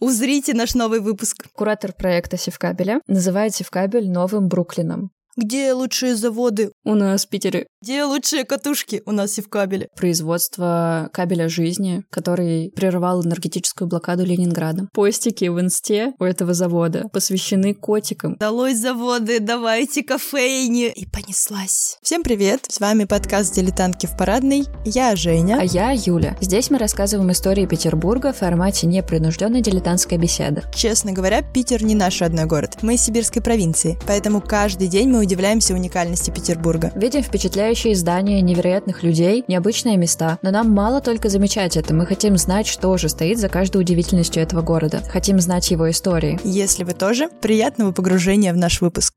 Узрите наш новый выпуск. Куратор проекта Севкабеля называет Севкабель новым Бруклином. Где лучшие заводы? У нас в Питере Где лучшие катушки? У нас и в кабеле. производство кабеля жизни, который прервал энергетическую блокаду Ленинграда. Постики в инсте у этого завода посвящены котикам. Долой заводы, давайте кофейни. И понеслась. Всем привет, с вами подкаст «Дилетантки в парадной». Я Женя. А я Юля. Здесь мы рассказываем истории Петербурга в формате непринужденной дилетантской беседы. Честно говоря, Питер не наш родной город. Мы из сибирской провинции, поэтому каждый день мы удивляемся уникальности Петербурга. Видим впечатляющие здания невероятных людей, необычные места, но нам мало только замечать это, мы хотим знать, что же стоит за каждой удивительностью этого города. Хотим знать его истории. Если вы тоже, приятного погружения в наш выпуск.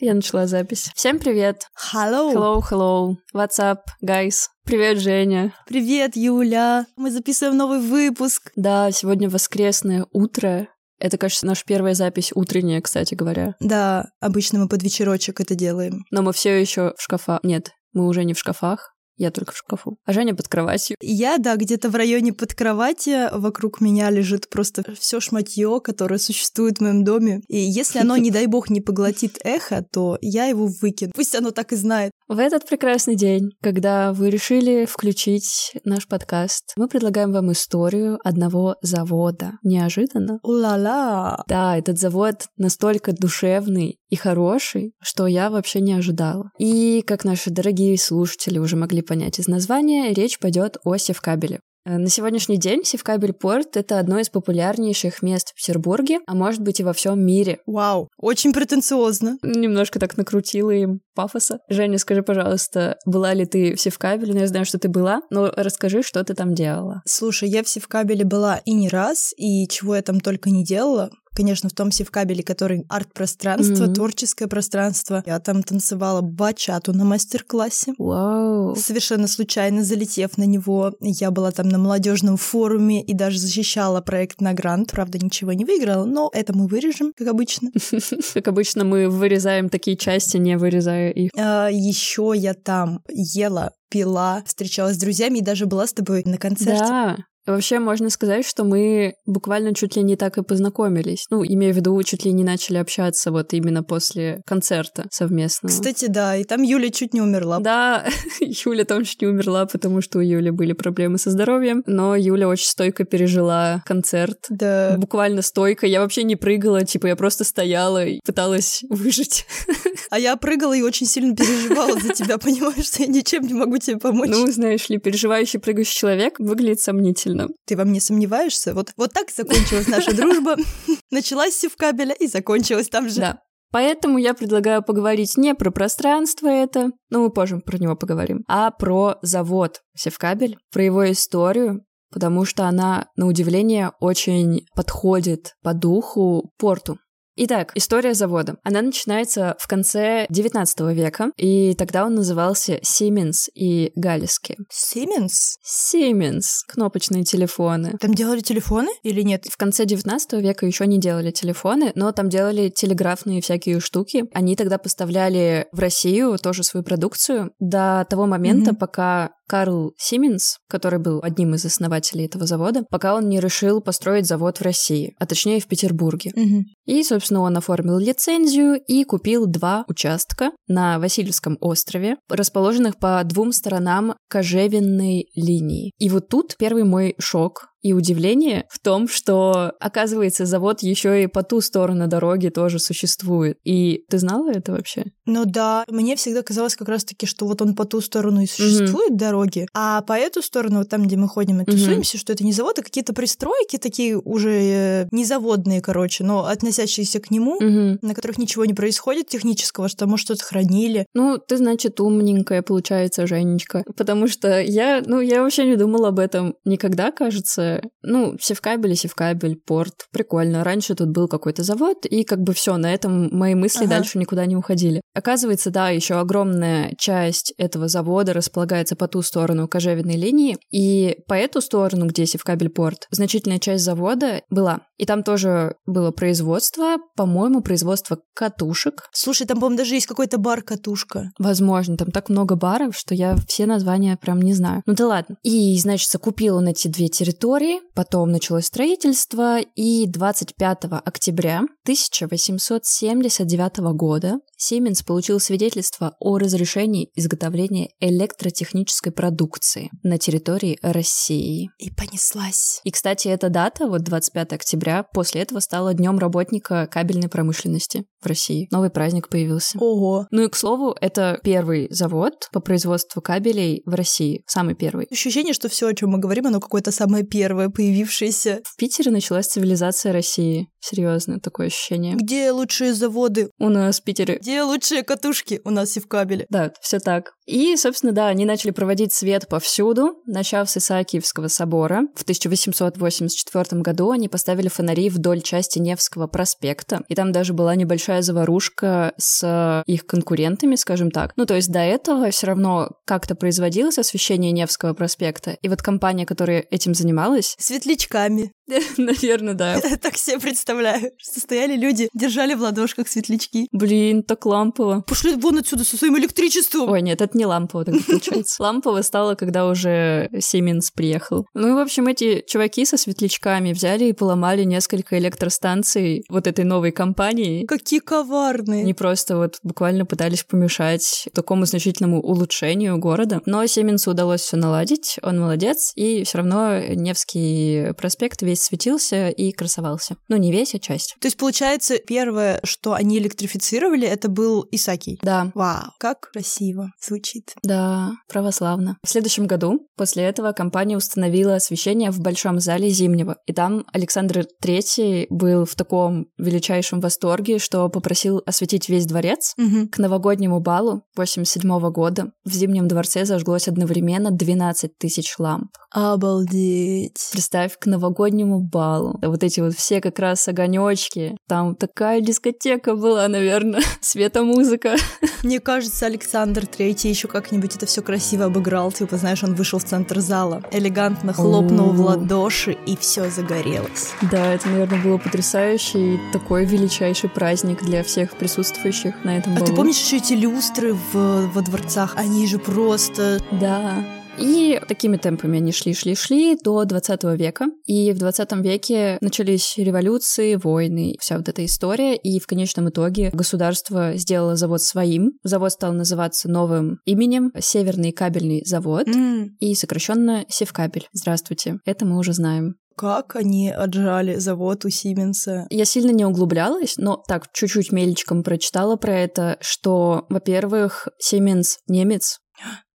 Я начала запись. Всем привет. Hello. Hello, hello. What's up, guys? Привет, Женя. Привет, Юля. Мы записываем новый выпуск. Да, сегодня воскресное утро. Это, кажется, наша первая запись утренняя, кстати говоря. Да, обычно мы под вечерочек это делаем. Но мы все еще в шкафах. Нет, мы уже не в шкафах. Я только в шкафу. А Женя под кроватью. Я, да, где-то в районе под кровати вокруг меня лежит просто все шматье, которое существует в моем доме. И если оно, не дай бог, не поглотит эхо, то я его выкину. Пусть оно так и знает. В этот прекрасный день, когда вы решили включить наш подкаст, мы предлагаем вам историю одного завода. Неожиданно. Ула-ла! Да, этот завод настолько душевный и хороший, что я вообще не ожидала. И, как наши дорогие слушатели уже могли понять из названия, речь пойдет о Севкабеле. Э, На сегодняшний день Севкабель порт — это одно из популярнейших мест в Петербурге, а может быть и во всем мире. Вау, очень претенциозно. Немножко так накрутила им пафоса. Женя, скажи, пожалуйста, была ли ты в Севкабеле? Ну, я знаю, что ты была, но расскажи, что ты там делала. Слушай, я в Севкабеле была и не раз, и чего я там только не делала. Конечно, в том Севкабеле, который арт-пространство, Мгм. творческое пространство. Я там танцевала бачату на мастер-классе. Вау. Совершенно случайно залетев на него, я была там на молодежном форуме и даже защищала проект на грант. Правда, ничего не выиграла, но это мы вырежем, как обычно. Как обычно, мы вырезаем такие части, не вырезая их. Еще я там ела, пила, встречалась с друзьями и даже была с тобой на концерте. Да. Вообще, можно сказать, что мы буквально чуть ли не так и познакомились. Ну, имею в виду, чуть ли не начали общаться вот именно после концерта совместного. Кстати, да, и там Юля чуть не умерла. Да, Юля там чуть не умерла, потому что у Юли были проблемы со здоровьем, но Юля очень стойко пережила концерт. Да. Буквально стойко. Я вообще не прыгала, типа я просто стояла и пыталась выжить. А я прыгала и очень сильно переживала за тебя, понимаешь, что я ничем не могу тебе помочь. Ну, знаешь ли, переживающий прыгающий человек выглядит сомнительно. Ты во мне сомневаешься? Вот, вот так закончилась наша дружба. Началась в кабеля и закончилась там же. Да. Поэтому я предлагаю поговорить не про пространство это, ну мы позже про него поговорим, а про завод Севкабель, про его историю, потому что она, на удивление, очень подходит по духу порту. Итак, история завода. Она начинается в конце 19 века, и тогда он назывался Siemens и Галиски. Siemens? Siemens. Кнопочные телефоны. Там делали телефоны или нет? В конце 19 века еще не делали телефоны, но там делали телеграфные всякие штуки. Они тогда поставляли в Россию тоже свою продукцию до того момента, Мгм. пока Карл Сименс, который был одним из основателей этого завода, пока он не решил построить завод в России, а точнее в Петербурге. Мгм. И, собственно, он оформил лицензию и купил два участка на Васильевском острове, расположенных по двум сторонам кожевенной линии. И вот тут первый мой шок и удивление в том, что, оказывается, завод еще и по ту сторону дороги тоже существует. И ты знала это вообще? Ну да, мне всегда казалось как раз-таки, что вот он по ту сторону и существует дороги, а по эту сторону, вот там, где мы ходим и тусуемся, что это не завод, а какие-то пристройки такие уже э, не заводные, короче, но относящиеся к нему, Мгм. на которых ничего не происходит технического, что, может, что-то хранили. Ну, ты, значит, умненькая, получается, Женечка. Потому что я, ну, я вообще не думала об этом никогда, кажется. Ну, севкабель и севкабель, порт. Прикольно. Раньше тут был какой-то завод, и как бы все, на этом мои мысли Ага. дальше никуда не уходили. Оказывается, да, еще огромная часть этого завода располагается по ту сторону кожевенной линии, и по эту сторону, где севкабель порт, значительная часть завода была. И там тоже было производство, по-моему, производство катушек. Слушай, там, по-моему, даже есть какой-то бар-катушка. Возможно, там так много баров, что я все названия прям не знаю. Ну да ладно. И, значит, купил он эти две территории, потом началось строительство, и 25 октября 1879 года Siemens получил свидетельство о разрешении изготовления электротехнической продукции на территории России. И понеслась. И, кстати, эта дата, вот 25 октября, после этого стала Днем работника кабельной промышленности в России. Новый праздник появился. Ого. Ну и, к слову, это первый завод по производству кабелей в России. Самый первый. Ощущение, что все, о чем мы говорим, оно какое-то самое первое появившееся. В Питере началась цивилизация России. Серьезно, такое ощущение. Где лучшие заводы? У нас в Питере. Где лучшие катушки? У нас и в кабеле. Да, все так. И, собственно, да, они начали проводить свет повсюду, начав с Исаакиевского собора. В 1884 году они поставили фонари вдоль части Невского проспекта, и там даже была небольшая заварушка с их конкурентами, скажем так. Ну, то есть до этого все равно как-то производилось освещение Невского проспекта, и вот компания, которая этим занималась... Светлячками. Наверное, да. Так себе представляю. Что стояли люди, держали в ладошках светлячки. Блин, так лампово. Пошли вон отсюда со своим электричеством. Ой, нет, это не лампово тогда получается. Лампово стало, когда уже Сименс приехал. Ну и, в общем, эти чуваки со светлячками взяли и поломали несколько электростанций вот этой новой компании. Какие коварные. Они просто вот буквально пытались помешать такому значительному улучшению города. Но Сименсу удалось все наладить, он молодец, и все равно Невский проспект весь светился и красовался. Ну, не весь, а часть. То есть, получается, первое, что они электрифицировали, это был Исаки. Да. Вау, как красиво звучит. Да, православно. В следующем году после этого компания установила освещение в Большом зале Зимнего. И там Александр III был в таком величайшем восторге, что попросил осветить весь дворец. Угу. К новогоднему балу 87 года в Зимнем дворце зажглось одновременно 12 тысяч ламп. Обалдеть. Представь, к новогоднему балу. Вот эти вот все как раз огонечки. Там такая дискотека была, наверное. Светомузыка. Мне кажется, Александр Третий еще как-нибудь это все красиво обыграл. Типа, знаешь, он вышел в центр зала, элегантно хлопнул в ладоши, и все загорелось. Да, это, наверное, было потрясающе и такой величайший праздник для всех присутствующих на этом балу. А ты помнишь еще эти люстры в, во дворцах? Они же просто... Да. И такими темпами они шли, шли, шли до 20 века. И в 20 веке начались революции, войны, вся вот эта история. И в конечном итоге государство сделало завод своим. Завод стал называться новым именем Северный кабельный завод. Mm. И сокращенно Севкабель. Здравствуйте. Это мы уже знаем как они отжали завод у Сименса. Я сильно не углублялась, но так чуть-чуть мельчиком прочитала про это, что, во-первых, Сименс немец,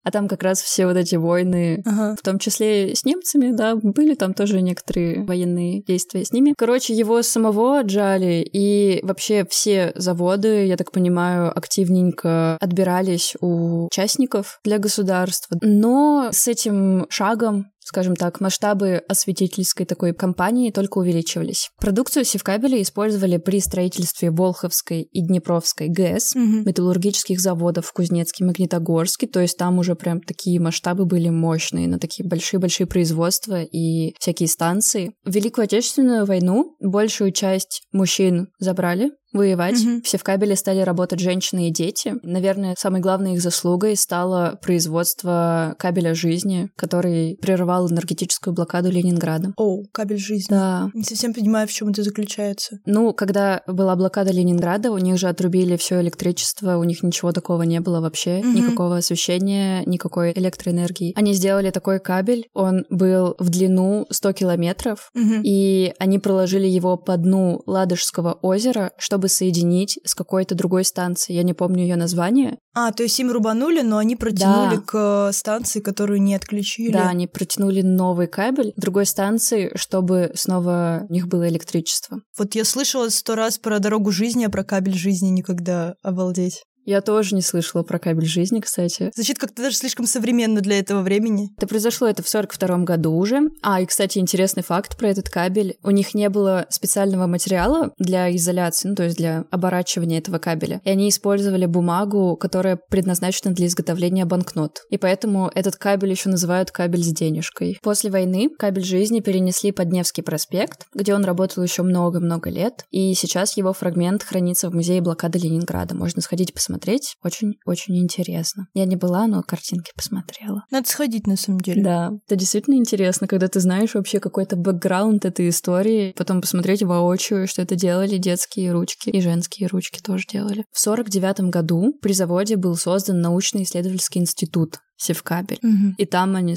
а там как раз все вот эти войны, ага. в том числе с немцами, да, были там тоже некоторые военные действия с ними. Короче, его самого отжали, и вообще все заводы, я так понимаю, активненько отбирались у участников для государства. Но с этим шагом скажем так, масштабы осветительской такой компании только увеличивались. Продукцию Севкабеля использовали при строительстве Волховской и Днепровской ГЭС, Мгм. металлургических заводов в Кузнецке, Магнитогорске, то есть там уже прям такие масштабы были мощные, на такие большие-большие производства и всякие станции. В Великую Отечественную войну большую часть мужчин забрали, воевать. Мгм. Все в кабеле стали работать женщины и дети. Наверное, самой главной их заслугой стало производство кабеля жизни, который прервал энергетическую блокаду Ленинграда. О, кабель жизни. Да. Не совсем понимаю, в чем это заключается. Ну, когда была блокада Ленинграда, у них же отрубили все электричество, у них ничего такого не было вообще, Мгм. никакого освещения, никакой электроэнергии. Они сделали такой кабель, он был в длину 100 километров, Мгм. и они проложили его по дну Ладожского озера, чтобы соединить с какой-то другой станцией. Я не помню ее название. А, то есть им рубанули, но они протянули Да. к э, станции, которую не отключили. Да, они протянули новый кабель другой станции, чтобы снова у них было электричество. Вот я слышала сто раз про дорогу жизни, а про кабель жизни никогда. Обалдеть. Я тоже не слышала про кабель жизни, кстати. Звучит как-то даже слишком современно для этого времени. Это произошло это в 42 году уже. А, и, кстати, интересный факт про этот кабель. У них не было специального материала для изоляции, ну, то есть для оборачивания этого кабеля. И они использовали бумагу, которая предназначена для изготовления банкнот. И поэтому этот кабель еще называют кабель с денежкой. После войны кабель жизни перенесли под Невский проспект, где он работал еще много-много лет. И сейчас его фрагмент хранится в музее блокады Ленинграда. Можно сходить посмотреть. Очень-очень интересно. Я не была, но картинки посмотрела. Надо сходить, на самом деле. Да, это действительно интересно, когда ты знаешь вообще какой-то бэкграунд этой истории, потом посмотреть воочию, что это делали детские ручки и женские ручки тоже делали. В 49 году при заводе был создан научно-исследовательский институт Севкабель. Мгм. И там они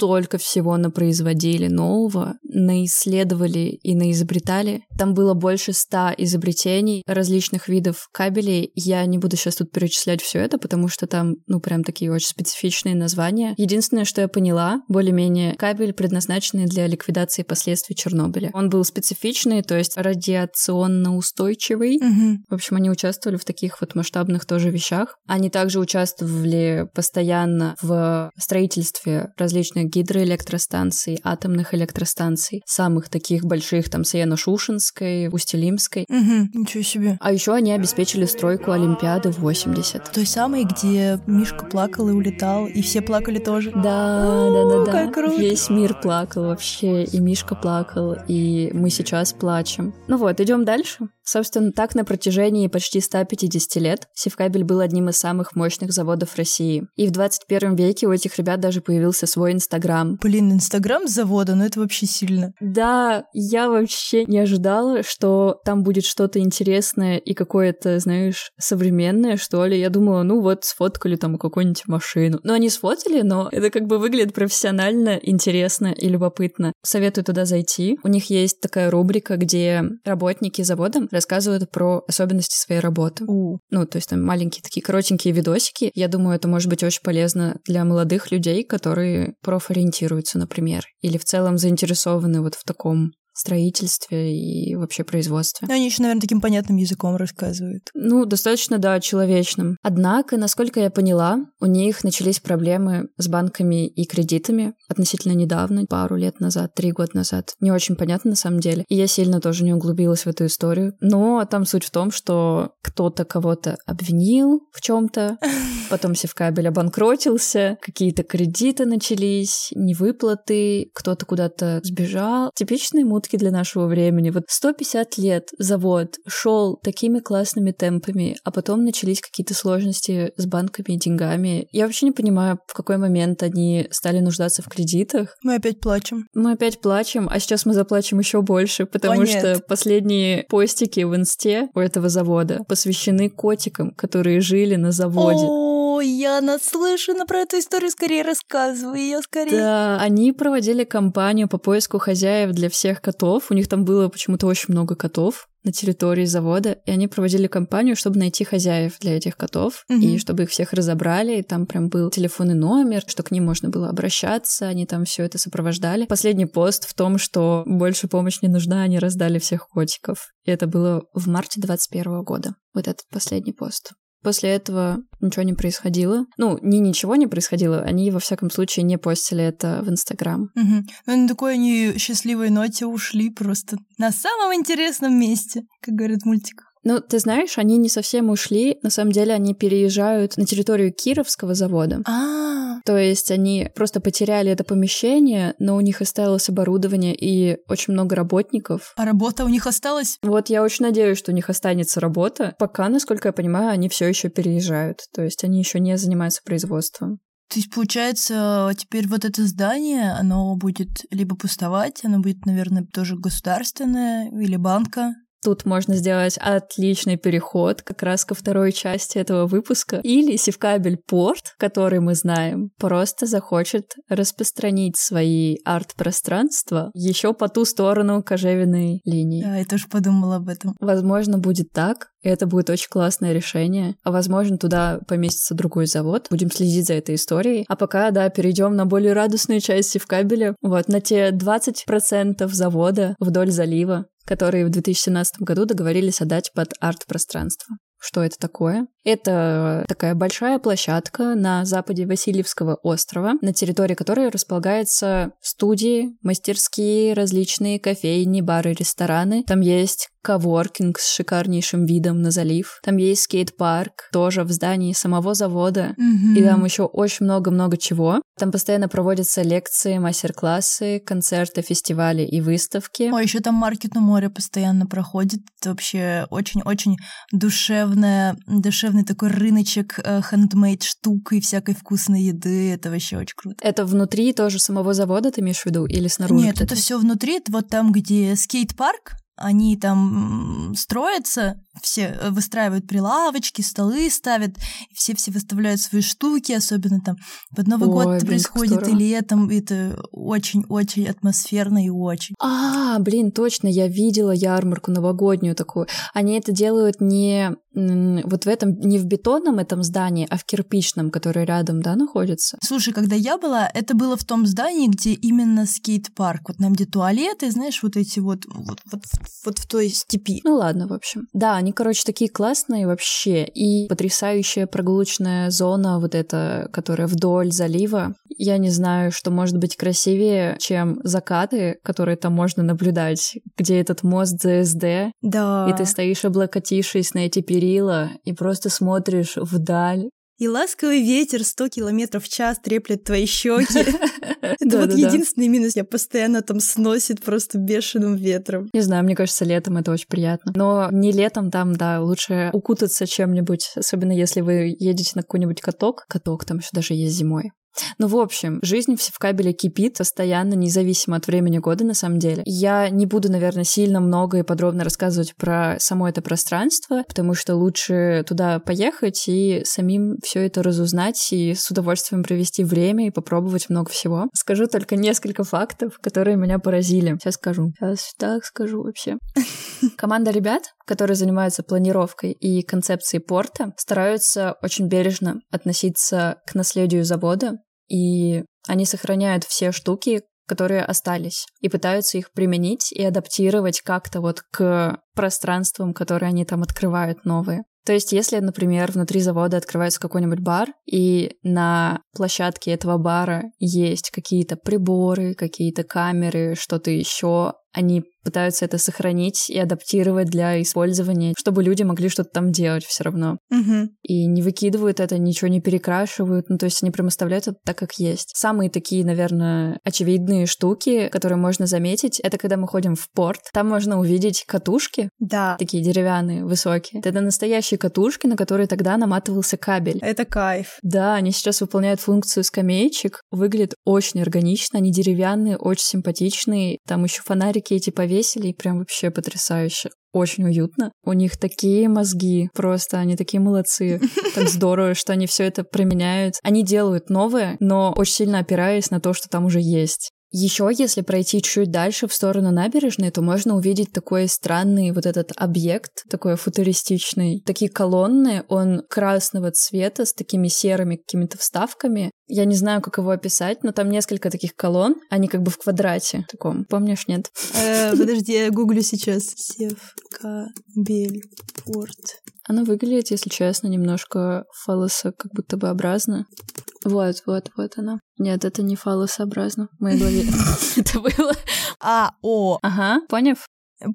столько всего напроизводили нового, наисследовали и наизобретали. Там было больше ста изобретений различных видов кабелей. Я не буду сейчас тут перечислять все это, потому что там, ну, прям такие очень специфичные названия. Единственное, что я поняла, более-менее, кабель предназначенный для ликвидации последствий Чернобыля. Он был специфичный, то есть радиационно устойчивый. Мгм. В общем, они участвовали в таких вот масштабных тоже вещах. Они также участвовали постоянно в строительстве различных гидроэлектростанций, атомных электростанций, самых таких больших, там, Саяно-Шушенской, Устилимской. Мгм. Ничего себе. А еще они обеспечили стройку Олимпиады в 80. Той самой, где Мишка плакал и улетал, и все плакали тоже. Да, да, да, да. как круто. Весь мир плакал вообще, и Мишка плакал, и мы сейчас плачем. Ну вот, идем дальше. Собственно, так на протяжении почти 150 лет Севкабель был одним из самых мощных заводов России. И в 21 веке у этих ребят даже появился свой Инстаграм. Блин, Инстаграм завода, ну это вообще сильно. Да, я вообще не ожидала, что там будет что-то интересное и какое-то, знаешь, современное, что ли. Я думала, ну вот, сфоткали там какую-нибудь машину. Ну, они сфотали, но это как бы выглядит профессионально, интересно и любопытно. Советую туда зайти. У них есть такая рубрика, где работники завода рассказывают про особенности своей работы. У. Ну, то есть там маленькие такие коротенькие видосики. Я думаю, это может быть очень полезно для молодых людей, которые профориентируются, например, или в целом заинтересованы вот в таком строительстве и вообще производстве. Ну, Они еще, наверное, таким понятным языком рассказывают. Ну, достаточно, да, человечным. Однако, насколько я поняла, у них начались проблемы с банками и кредитами относительно недавно, пару лет назад, три года назад. Не очень понятно на самом деле. И я сильно тоже не углубилась в эту историю. Но там суть в том, что кто-то кого-то обвинил в чем-то, потом Севкабель обанкротился, какие-то кредиты начались, невыплаты, кто-то куда-то сбежал. Типичные мутки для нашего времени. Вот 150 лет завод шел такими классными темпами, а потом начались какие-то сложности с банками и деньгами. Я вообще не понимаю, в какой момент они стали нуждаться в кредитах. Мы опять плачем. Мы опять плачем, а сейчас мы заплачем еще больше, потому О, что последние постики в инсте у этого завода посвящены котикам, которые жили на заводе. О, я наслышана про эту историю, скорее рассказывай ее скорее. Да, они проводили кампанию по поиску хозяев для всех котов. У них там было почему-то очень много котов на территории завода, и они проводили кампанию, чтобы найти хозяев для этих котов, Мгм. и чтобы их всех разобрали, и там прям был телефонный номер, что к ним можно было обращаться, они там все это сопровождали. Последний пост в том, что больше помощь не нужна, они раздали всех котиков. И это было в марте 21 года, вот этот последний пост. После этого ничего не происходило. Ну, не ничего не происходило, они, во всяком случае, не постили это в Инстаграм. Мгм. Ну, на такой они счастливой ноте ушли просто на самом интересном месте, как говорят в мультиках. Ну, ты знаешь, они не совсем ушли. На самом деле они переезжают на территорию Кировского завода. А, То есть они просто потеряли это помещение, но у них осталось оборудование и очень много работников. а работа у них осталась? Вот я очень надеюсь, что у них останется работа. Пока, насколько я понимаю, они все еще переезжают. То есть они еще не занимаются производством. То есть, получается, теперь вот это здание, оно будет либо пустовать, оно будет, наверное, тоже государственное или банка. Тут можно сделать отличный переход как раз ко второй части этого выпуска. Или Севкабель Порт, который мы знаем, просто захочет распространить свои арт-пространства еще по ту сторону кожевенной линии. Да, я тоже подумала об этом. Возможно, будет так, и это будет очень классное решение. А возможно, туда поместится другой завод. Будем следить за этой историей. А пока, да, перейдем на более радостную часть Севкабеля. Вот, на те 20% завода вдоль залива, которые в 2017 году договорились отдать под арт-пространство. что это такое. Это такая большая площадка на западе Васильевского острова, на территории которой располагаются студии, мастерские, различные кофейни, бары, рестораны. Там есть коворкинг с шикарнейшим видом на залив. Там есть скейт-парк, тоже в здании самого завода. Мгм. И там еще очень много-много чего. Там постоянно проводятся лекции, мастер-классы, концерты, фестивали и выставки. Ой, еще там маркет на море постоянно проходит. Это вообще очень-очень душевная, душевный такой рыночек э, хендмейд штук и всякой вкусной еды. Это вообще очень круто. Это внутри тоже самого завода, ты имеешь в виду, или снаружи? Нет, это все внутри. Это вот там, где скейт-парк, они там строятся, все э, выстраивают прилавочки, столы ставят, все-все выставляют свои штуки, особенно там под Новый Ой, год это происходит, и здорово. летом это очень-очень атмосферно и очень. А, блин, точно, я видела ярмарку новогоднюю такую. Они это делают не вот в этом, не в бетонном этом здании, а в кирпичном, который рядом, да, находится. Слушай, когда я была, это было в том здании, где именно скейт-парк. Вот там, где туалеты, знаешь, вот эти вот, вот, вот, вот в той степи. Ну ладно, в общем. Да, они, короче, такие классные вообще. И потрясающая прогулочная зона вот эта, которая вдоль залива. Я не знаю, что может быть красивее, чем закаты, которые там можно наблюдать, где этот мост ЗСД, Да. и ты стоишь, облокотившись на эти перила, и просто смотришь вдаль. И ласковый ветер 100 километров в час треплет твои щеки. Это вот единственный минус. Я постоянно там сносит просто бешеным ветром. Не знаю, мне кажется, летом это очень приятно. Но не летом там, да, лучше укутаться чем-нибудь, особенно если вы едете на какой-нибудь каток. Каток там еще даже есть зимой. Ну, в общем, жизнь в Севкабеле кипит постоянно, независимо от времени года, на самом деле. Я не буду, наверное, сильно много и подробно рассказывать про само это пространство, потому что лучше туда поехать и самим все это разузнать и с удовольствием провести время и попробовать много всего. Скажу только несколько фактов, которые меня поразили. Сейчас скажу. Сейчас так скажу вообще. Команда ребят, которые занимаются планировкой и концепцией порта, стараются очень бережно относиться к наследию завода, и они сохраняют все штуки, которые остались, и пытаются их применить и адаптировать как-то вот к пространствам, которые они там открывают новые. То есть, если, например, внутри завода открывается какой-нибудь бар, и на площадке этого бара есть какие-то приборы, какие-то камеры, что-то еще, они пытаются это сохранить и адаптировать для использования, чтобы люди могли что-то там делать все равно. Мгм. И не выкидывают это, ничего не перекрашивают, ну то есть они прям оставляют это так, как есть. Самые такие, наверное, очевидные штуки, которые можно заметить, это когда мы ходим в порт, там можно увидеть катушки, Да. такие деревянные, высокие. Это настоящие катушки, на которые тогда наматывался кабель. Это кайф. Да, они сейчас выполняют функцию скамеечек. Выглядят очень органично, они деревянные, очень симпатичные. Там еще фонарики эти повесили, и прям вообще потрясающе. Очень уютно. У них такие мозги, просто они такие молодцы. Так здорово, что они все это применяют. Они делают новое, но очень сильно опираясь на то, что там уже есть. Еще, если пройти чуть дальше в сторону набережной, то можно увидеть такой странный вот этот объект, такой футуристичный. Такие колонны, он красного цвета с такими серыми какими-то вставками. Я не знаю, как его описать, но там несколько таких колонн, они как бы в квадрате таком. Помнишь, нет? Э, Подожди, я гуглю сейчас. Севкабель порт. Оно выглядит, если честно, немножко фалоса как будто бы образно. Вот, вот, вот оно. Нет, это не фалосообразно в моей голове. Это было. А, о, Ага, поняв?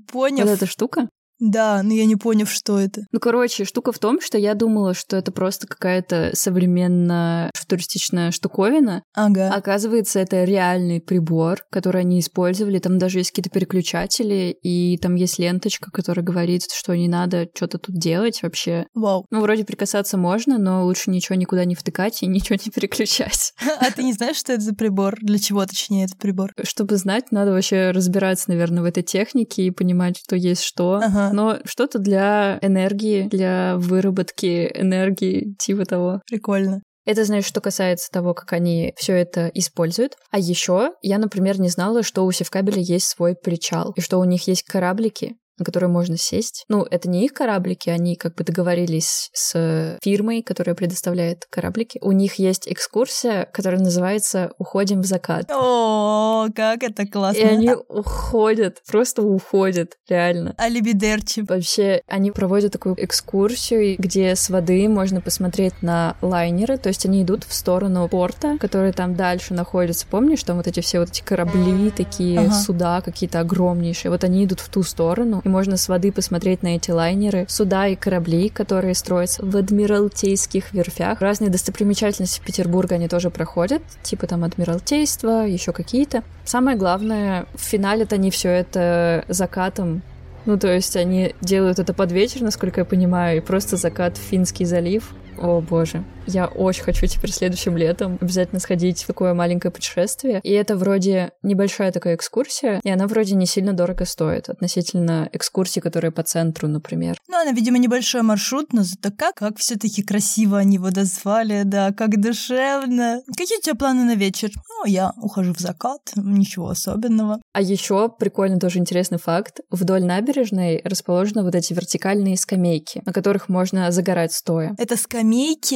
понял. Вот эта штука. Да, но я не понял, что это. Ну, короче, штука в том, что я думала, что это просто какая-то современная футуристичная штуковина. Ага. Оказывается, это реальный прибор, который они использовали. Там даже есть какие-то переключатели, и там есть ленточка, которая говорит, что не надо что-то тут делать вообще. Вау. Ну, вроде прикасаться можно, но лучше ничего никуда не втыкать и ничего не переключать. А ты не знаешь, что это за прибор? Для чего, точнее, этот прибор? Чтобы знать, надо вообще разбираться, наверное, в этой технике и понимать, что есть что. Ага. Но что-то для энергии, для выработки энергии, типа того. Прикольно. Это, знаешь, что касается того, как они все это используют. А еще я, например, не знала, что у Севкабеля есть свой причал, и что у них есть кораблики, на которые можно сесть. Ну, это не их кораблики, они как бы договорились с фирмой, которая предоставляет кораблики. У них есть экскурсия, которая называется «Уходим в закат». О, как это классно. И они уходят, просто уходят, реально. Алибидерчи. Вообще, они проводят такую экскурсию, где с воды можно посмотреть на лайнеры, то есть они идут в сторону порта, который там дальше находится. Помнишь, там вот эти все вот эти корабли, такие ага. суда какие-то огромнейшие. Вот они идут в ту сторону, и можно с воды посмотреть на эти лайнеры, суда и корабли, которые строятся в Адмиралтейских верфях. Разные достопримечательности Петербурга они тоже проходят, типа там Адмиралтейство, еще какие-то. Самое главное, в финале-то они все это закатом ну, то есть они делают это под вечер, насколько я понимаю, и просто закат в Финский залив. О боже. Я очень хочу теперь следующим летом обязательно сходить в такое маленькое путешествие. И это вроде небольшая такая экскурсия, и она вроде не сильно дорого стоит относительно экскурсии, которые по центру, например. Ну, она, видимо, небольшой маршрут, но зато как, как все таки красиво они водозвали, да, как душевно. Какие у тебя планы на вечер? Ну, я ухожу в закат, ничего особенного. А еще прикольный тоже интересный факт. Вдоль набережной расположены вот эти вертикальные скамейки, на которых можно загорать стоя. Это скамейки?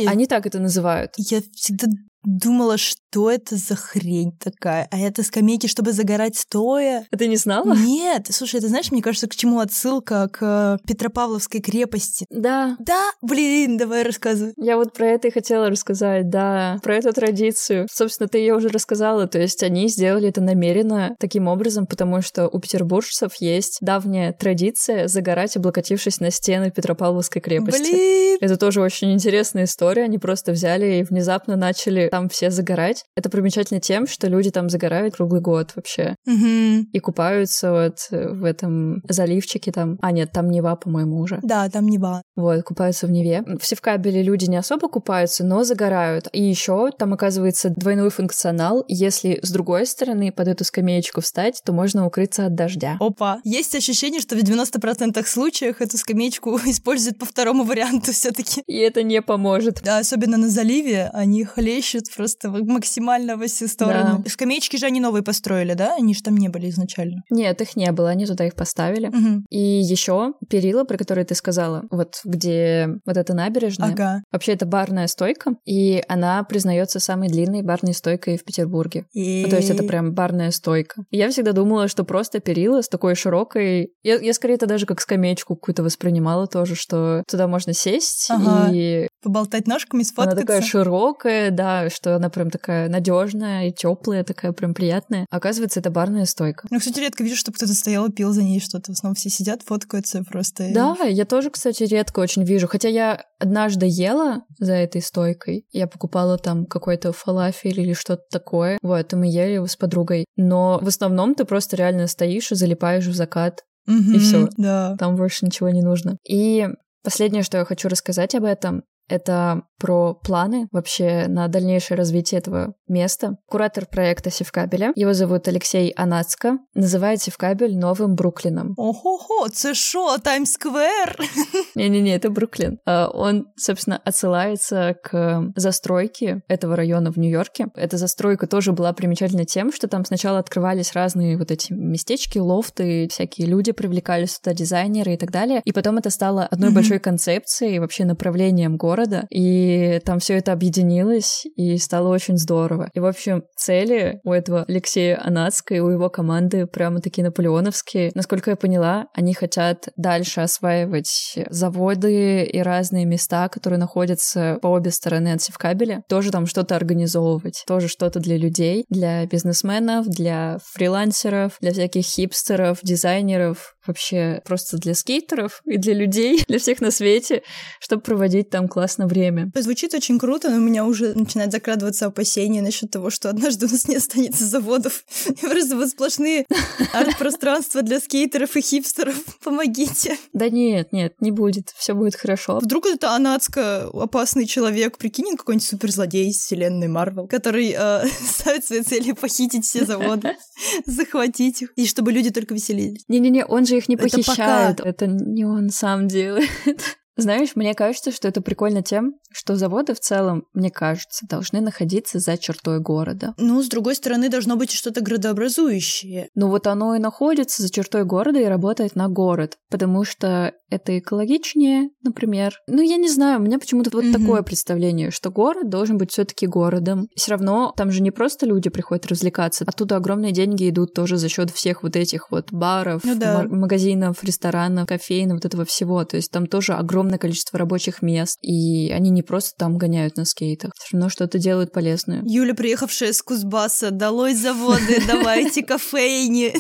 Они так это называют. Я всегда думала, что это за хрень такая. А это скамейки, чтобы загорать стоя. А ты не знала? Нет. Слушай, ты знаешь, мне кажется, к чему отсылка? К э, Петропавловской крепости. Да. Да? Блин, давай рассказывай. Я вот про это и хотела рассказать, да. Про эту традицию. Собственно, ты ее уже рассказала. То есть они сделали это намеренно таким образом, потому что у петербуржцев есть давняя традиция загорать, облокотившись на стены Петропавловской крепости. Блин! Это тоже очень интересная история. Они просто взяли и внезапно начали там все загорать. Это примечательно тем, что люди там загорают круглый год вообще. Угу. И купаются вот в этом заливчике там. А, нет, там Нева, по-моему, уже. Да, там Нева. Вот, купаются в Неве. В Севкабеле люди не особо купаются, но загорают. И еще там оказывается двойной функционал. Если с другой стороны под эту скамеечку встать, то можно укрыться от дождя. Опа. Есть ощущение, что в 90% случаях эту скамеечку используют по второму варианту все таки И это не поможет. Да, особенно на заливе. Они хлещут просто максимально во все стороны. Да. Скамеечки же они новые построили, да? Они же там не были изначально. Нет, их не было, они туда их поставили. Угу. И еще перила, про которые ты сказала, вот где вот эта набережная. Ага. Вообще это барная стойка, и она признается самой длинной барной стойкой в Петербурге. И... Ну, то есть это прям барная стойка. И я всегда думала, что просто перила с такой широкой... Я, я скорее это даже как скамеечку какую-то воспринимала тоже, что туда можно сесть ага. и... Поболтать ножками, сфоткаться. Она такая широкая, да, что она прям такая надежная и теплая, такая прям приятная. Оказывается, это барная стойка. Ну, кстати, редко вижу, чтобы кто-то стоял и пил за ней что-то. В основном все сидят, фоткаются просто. Да, я тоже, кстати, редко очень вижу. Хотя я однажды ела за этой стойкой. Я покупала там какой-то фалафель или что-то такое. Вот, и мы ели его с подругой. Но в основном ты просто реально стоишь и залипаешь в закат. Угу, и все. Да. Там больше ничего не нужно. И последнее, что я хочу рассказать об этом, это про планы вообще на дальнейшее развитие этого места. Куратор проекта Севкабеля, его зовут Алексей Анацко, называет Севкабель новым Бруклином. Ого-го, це шо, Таймс-сквер? Не-не-не, это Бруклин. А, он, собственно, отсылается к застройке этого района в Нью-Йорке. Эта застройка тоже была примечательна тем, что там сначала открывались разные вот эти местечки, лофты, всякие люди привлекались сюда, дизайнеры и так далее. И потом это стало одной большой концепцией, вообще направлением города. И там все это объединилось, и стало очень здорово. И, в общем, цели у этого Алексея Анацка и у его команды прямо такие наполеоновские. Насколько я поняла, они хотят дальше осваивать заводы и разные места, которые находятся по обе стороны от Севкабеля. Тоже там что-то организовывать. Тоже что-то для людей, для бизнесменов, для фрилансеров, для всяких хипстеров, дизайнеров, вообще просто для скейтеров и для людей, для всех на свете, чтобы проводить там классно время. Звучит очень круто, но у меня уже начинает закрадываться опасения насчет того, что однажды у нас не останется заводов. И просто вот сплошные арт-пространства для скейтеров и хипстеров. Помогите. Да нет, нет, не будет. Все будет хорошо. Вдруг это анадско опасный человек, прикинь, какой-нибудь суперзлодей из вселенной Марвел, который э, ставит своей целью похитить все заводы, захватить их, и чтобы люди только веселились. Не-не-не, он же их не. Это, это не он сам делает. Знаешь, мне кажется, что это прикольно тем, что заводы в целом, мне кажется, должны находиться за чертой города. Ну, с другой стороны, должно быть что-то градообразующее. Ну вот оно и находится за чертой города и работает на город, потому что это экологичнее, например. Ну, я не знаю, у меня почему-то вот mm-hmm. такое представление, что город должен быть все таки городом. Все равно там же не просто люди приходят развлекаться, оттуда огромные деньги идут тоже за счет всех вот этих вот баров, ну, да. магазинов, ресторанов, кофеин, вот этого всего. То есть там тоже огромное количество рабочих мест, и они не просто там гоняют на скейтах, все равно что-то делают полезное. Юля, приехавшая с Кузбасса, долой заводы, давайте кофейни.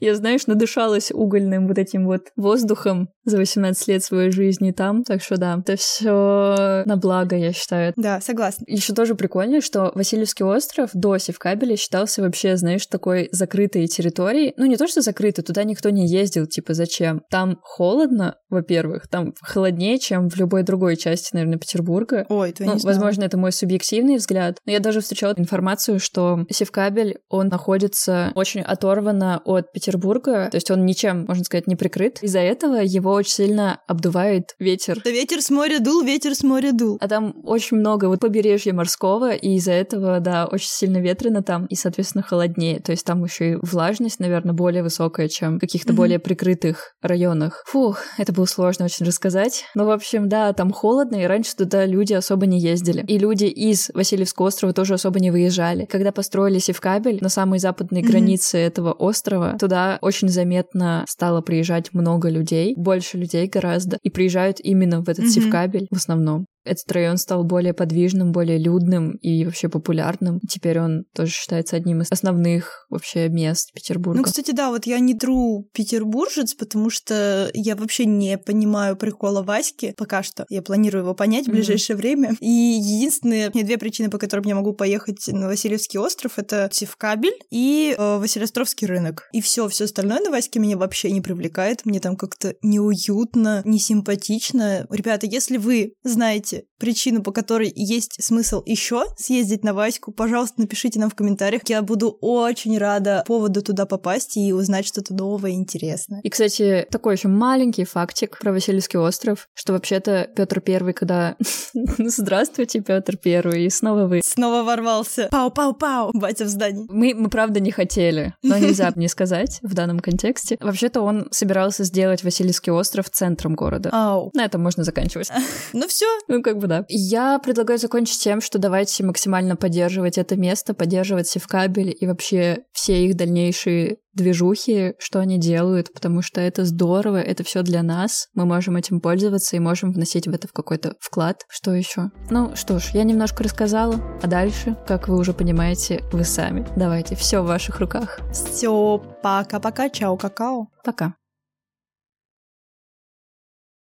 Я, знаешь, надышалась угольным вот этим вот воздухом за 18 лет своей жизни там, так что да, это все на благо, я считаю. Да, согласна. Еще тоже прикольно, что Васильевский остров до Севкабеля считался вообще, знаешь, такой закрытой территорией. Ну, не то, что закрытой, туда никто не ездил, типа, зачем? Там холодно, во-первых, там холоднее, чем в любой другой части, наверное, Петербурга. Ой, ты ну, не Возможно, это мой субъективный взгляд, но я даже встречала информацию, что Севкабель, он находится очень оторванно от Петербурга, то есть он ничем, можно сказать, не прикрыт. Из-за этого его очень сильно обдувает ветер. Да ветер с моря дул, ветер с моря дул. А там очень много вот побережья морского, и из-за этого, да, очень сильно ветрено там, и, соответственно, холоднее. То есть там еще и влажность, наверное, более высокая, чем в каких-то mm-hmm. более прикрытых районах. Фух, это было сложно очень рассказать. Ну, в общем, да, там холодно, и раньше туда люди особо не ездили. И люди из Васильевского острова тоже особо не выезжали. Когда построили Севкабель на самой западной mm-hmm. границе этого острова, туда очень заметно стало приезжать много людей, больше людей гораздо, и приезжают именно в этот mm-hmm. Севкабель в основном. Этот район стал более подвижным, более людным и вообще популярным. Теперь он тоже считается одним из основных вообще мест Петербурга. Ну, кстати, да, вот я не тру петербуржец, потому что я вообще не понимаю прикола Васьки пока что. Я планирую его понять в ближайшее mm-hmm. время. И единственные две причины, по которым я могу поехать на Васильевский остров, это Севкабель и э, Василиостровский рынок. И все, все остальное на Ваське меня вообще не привлекает. Мне там как-то неуютно, не симпатично. Ребята, если вы знаете знаете причину, по которой есть смысл еще съездить на Ваську, пожалуйста, напишите нам в комментариях. Я буду очень рада поводу туда попасть и узнать что-то новое и интересное. И, кстати, такой еще маленький фактик про Васильевский остров, что вообще-то Петр Первый, когда... Здравствуйте, Петр Первый, и снова вы. Снова ворвался. Пау-пау-пау, батя в здании. Мы, мы правда не хотели, но нельзя не сказать в данном контексте. Вообще-то он собирался сделать Васильевский остров центром города. Ау. На этом можно заканчивать. Ну все, ну, как бы да. Я предлагаю закончить тем, что давайте максимально поддерживать это место, поддерживать Севкабель и вообще все их дальнейшие движухи, что они делают, потому что это здорово, это все для нас. Мы можем этим пользоваться и можем вносить в это в какой-то вклад. Что еще? Ну что ж, я немножко рассказала, а дальше, как вы уже понимаете, вы сами. Давайте, все в ваших руках. Все, пока-пока, чао, какао. Пока.